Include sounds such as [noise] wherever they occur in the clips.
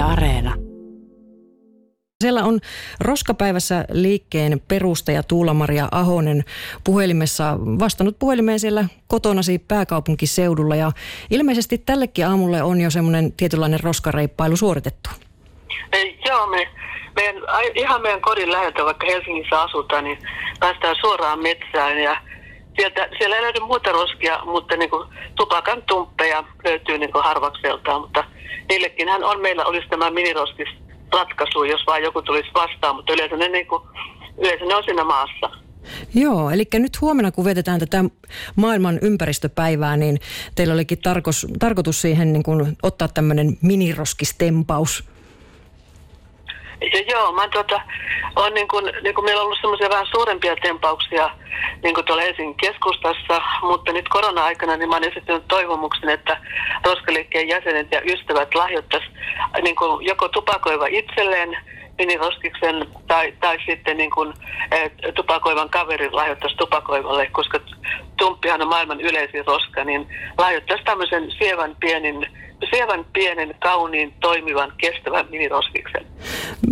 Yle Areena. Siellä on Roskapäivässä liikkeen perustaja Tuula-Maria Ahonen puhelimessa vastannut puhelimeen siellä kotonasi pääkaupunkiseudulla ja ilmeisesti tällekin aamulle on jo semmoinen tietynlainen roskareippailu suoritettu. Ei, joo, me, meidän, ihan meidän kodin läheltä, vaikka Helsingissä asutaan, niin päästään suoraan metsään ja sieltä, siellä ei löydy muuta roskia, mutta niin kuin tupakan tumppeja löytyy niin kuin harvakseltaan, mutta niillekinhän on, meillä olisi tämä miniroskis ratkaisu, jos vaan joku tulisi vastaan, mutta yleensä ne, niin kuin, yleensä ne on siinä maassa. Joo, eli nyt huomenna kun vietetään tätä maailman ympäristöpäivää, niin teillä olikin tarkos, tarkoitus siihen niin kuin ottaa tämmöinen miniroskistempaus. Ja joo, mä tuota, on niin kuin, niin kuin meillä on ollut semmoisia vähän suurempia tempauksia niin kuin tuolla Helsingin keskustassa, mutta nyt korona-aikana niin mä olen esittänyt toivomuksen, että roskaliikkeen jäsenet ja ystävät lahjoittaisiin niin kuin joko tupakoiva itselleen miniroskiksen tai, tai sitten niin kuin, eh, tupakoivan kaverin lahjoittaisi tupakoivalle, koska tumppihan on maailman yleisin roska, niin lahjoittaisi tämmöisen sievän pienin sievän pienen, kauniin, toimivan, kestävän miniroskiksen.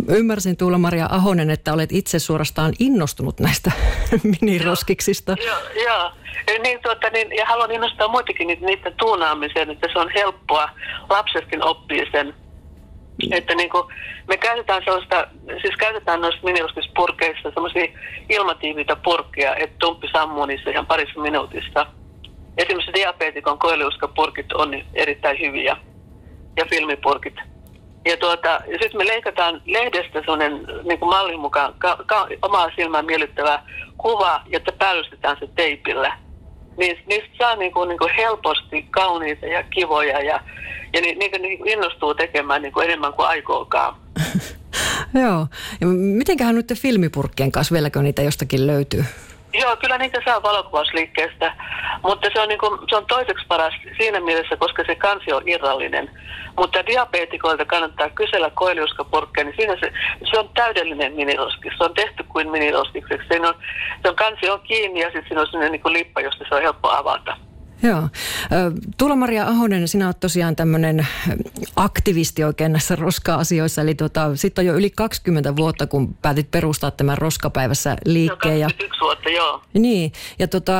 Ymmärsin Tuula-Maria Ahonen, että olet itse suorastaan innostunut näistä [laughs] miniroskiksista. Joo, joo. Niin, tuota, niin, ja haluan innostaa muitakin niiden tuunaamiseen, että se on helppoa. Lapsetkin oppii sen. Että niin kuin, me käytetään sellaista, siis käytetään noissa miniroskispurkeissa sellaisia ilmatiivitä purkkia, että tumppi sammuu niissä ihan parissa minuutissa – Esimerkiksi diabeetikon koiliuskapurkit on erittäin hyviä ja filmipurkit. Ja, tuota, ja sitten me leikataan lehdestä sellainen niin kuin mallin mukaan ka, ka, omaa silmää miellyttävä kuva, jotta päällystetään se teipillä. Niin, niistä saa niin kuin, niin kuin helposti kauniita ja kivoja ja, ja ni, niitä niin kuin innostuu tekemään niin kuin enemmän kuin aikookaan. [laughs] Joo. Ja mitenköhän nyt filmipurkkien kanssa, vieläkö niitä jostakin löytyy? Joo, kyllä niitä saa valokuvausliikkeestä, mutta se on, niin kuin, se on toiseksi paras siinä mielessä, koska se kansi on irrallinen. Mutta diabeetikoilta kannattaa kysellä koiliuskapurkkeja, niin siinä se, se on täydellinen miniroski. Se on tehty kuin miniroskikseksi. Se on, se on kansi on kiinni ja sitten siinä on sellainen niin kuin lippa, josta se on helppo avata. Joo. Tuula-Maria Ahonen, sinä olet tosiaan tämmöinen aktivisti oikein näissä roska-asioissa. Eli tuota, sitten on jo yli 20 vuotta, kun päätit perustaa tämän roskapäivässä liikkeen. Ja, 21 vuotta, joo. Niin, ja tota,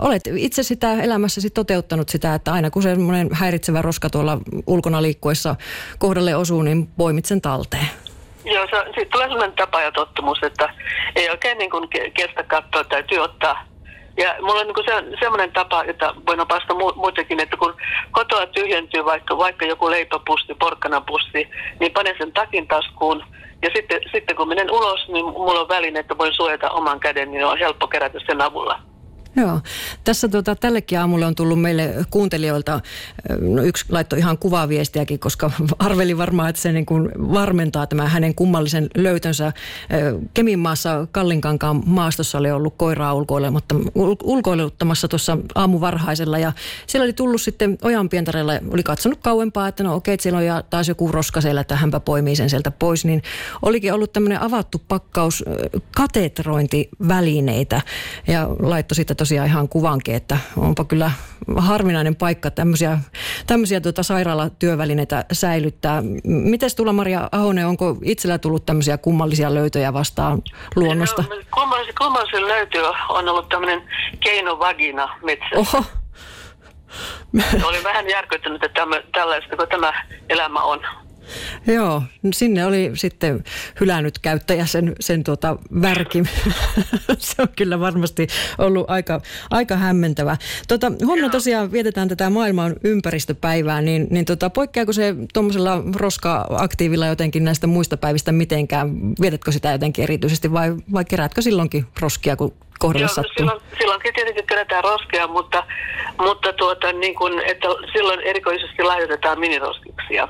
olet itse sitä elämässäsi toteuttanut sitä, että aina kun semmoinen häiritsevä roska tuolla ulkona liikkuessa kohdalle osuu, niin poimit sen talteen. Joo, se, siitä tulee sellainen tapa ja tottumus, että ei oikein niin kuin kestä katsoa, täytyy ottaa ja mulla on niin se, semmoinen tapa, että voin opastaa mu- muitakin, että kun kotoa tyhjentyy vaikka, vaikka joku leipäpussi, porkkanapussi, niin panen sen takin taskuun. Ja sitten, sitten kun menen ulos, niin mulla on väline, että voin suojata oman käden, niin on helppo kerätä sen avulla. Joo. Tässä tuota, tällekin aamulle on tullut meille kuuntelijoilta, no yksi laittoi ihan kuvaviestiäkin, koska [laughs] arveli varmaan, että se niin kuin varmentaa tämä hänen kummallisen löytönsä. Keminmaassa Kallinkankaan maastossa oli ollut koiraa ulkoiluttamassa tuossa aamuvarhaisella ja siellä oli tullut sitten Ojanpientarella, oli katsonut kauempaa, että no okei, että siellä on taas joku roska siellä, että hänpä poimii sen sieltä pois, niin olikin ollut tämmöinen avattu pakkaus katetrointivälineitä ja laittoi sitten tosiaan ihan kuvankin, että onpa kyllä harvinainen paikka tämmöisiä, tämmöisiä tuota sairaalatyövälineitä säilyttää. Miten tulla Maria Ahonen, onko itsellä tullut tämmöisiä kummallisia löytöjä vastaan luonnosta? No, kummallisen, kummallisen löyty on ollut tämmöinen keinovagina metsässä. Oho. Olin vähän järkyttynyt, että tämä, tällaista kun tämä elämä on. Joo, sinne oli sitten hylännyt käyttäjä sen, sen tuota värkin. [laughs] se on kyllä varmasti ollut aika, aika hämmentävä. Tota, huomenna tosiaan vietetään tätä maailman ympäristöpäivää, niin, niin tota, poikkeako se tuommoisella roska-aktiivilla jotenkin näistä muista päivistä mitenkään? Vietätkö sitä jotenkin erityisesti vai, vai keräätkö silloinkin roskia, kun kohdalle Joo, sattuu? Silloin, silloinkin tietenkin kerätään roskia, mutta, mutta tuota, niin kun, että silloin erikoisesti lahjoitetaan miniroskiksia.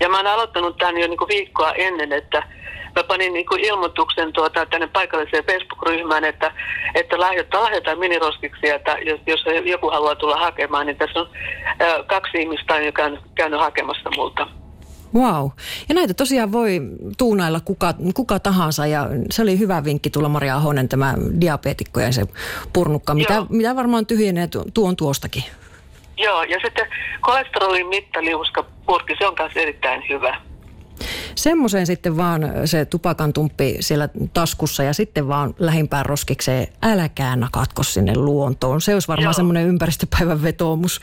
Ja mä oon aloittanut tämän jo niin viikkoa ennen, että mä panin niin ilmoituksen tuota, tänne paikalliseen Facebook-ryhmään, että, että lahjoittaa, lahjoittaa miniroskiksi, että jos, jos joku haluaa tulla hakemaan, niin tässä on kaksi ihmistä, joka on käynyt hakemassa multa. Wow. Ja näitä tosiaan voi tuunailla kuka, kuka tahansa ja se oli hyvä vinkki tulla Maria Ahonen tämä diabeetikko ja se purnukka, mitä, mitä varmaan tyhjenee tuon tuostakin. Joo, ja sitten kolesterolin mittaliuska purki, se on myös erittäin hyvä. semmoiseen sitten vaan se tupakan tumppi siellä taskussa ja sitten vaan lähimpään roskikseen, älkää nakatko sinne luontoon. Se olisi varmaan semmoinen ympäristöpäivän vetoomus.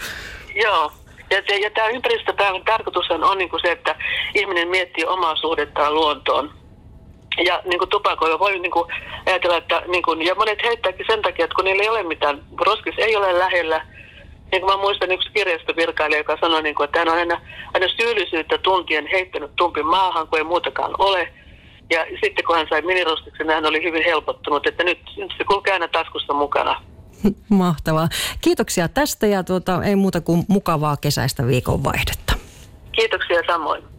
Joo, ja, ja tämä ympäristöpäivän tarkoitus on niin kuin se, että ihminen miettii omaa suhdettaan luontoon. Ja niin kuin tupakoilla voi niin kuin ajatella, että niin kuin, ja monet heittääkin sen takia, että kun niillä ei ole mitään, roskis ei ole lähellä, niin kuin mä muistan yksi kirjastovirkailija, joka sanoi, niin kuin, että hän on aina, aina syyllisyyttä tuntien heittänyt tumpin maahan, kun ei muutakaan ole. Ja sitten kun hän sai minirostiksen, hän oli hyvin helpottunut, että nyt, nyt se kulkee aina taskussa mukana. [laughs] Mahtavaa. Kiitoksia tästä ja tuota, ei muuta kuin mukavaa kesäistä viikonvaihdetta. Kiitoksia samoin.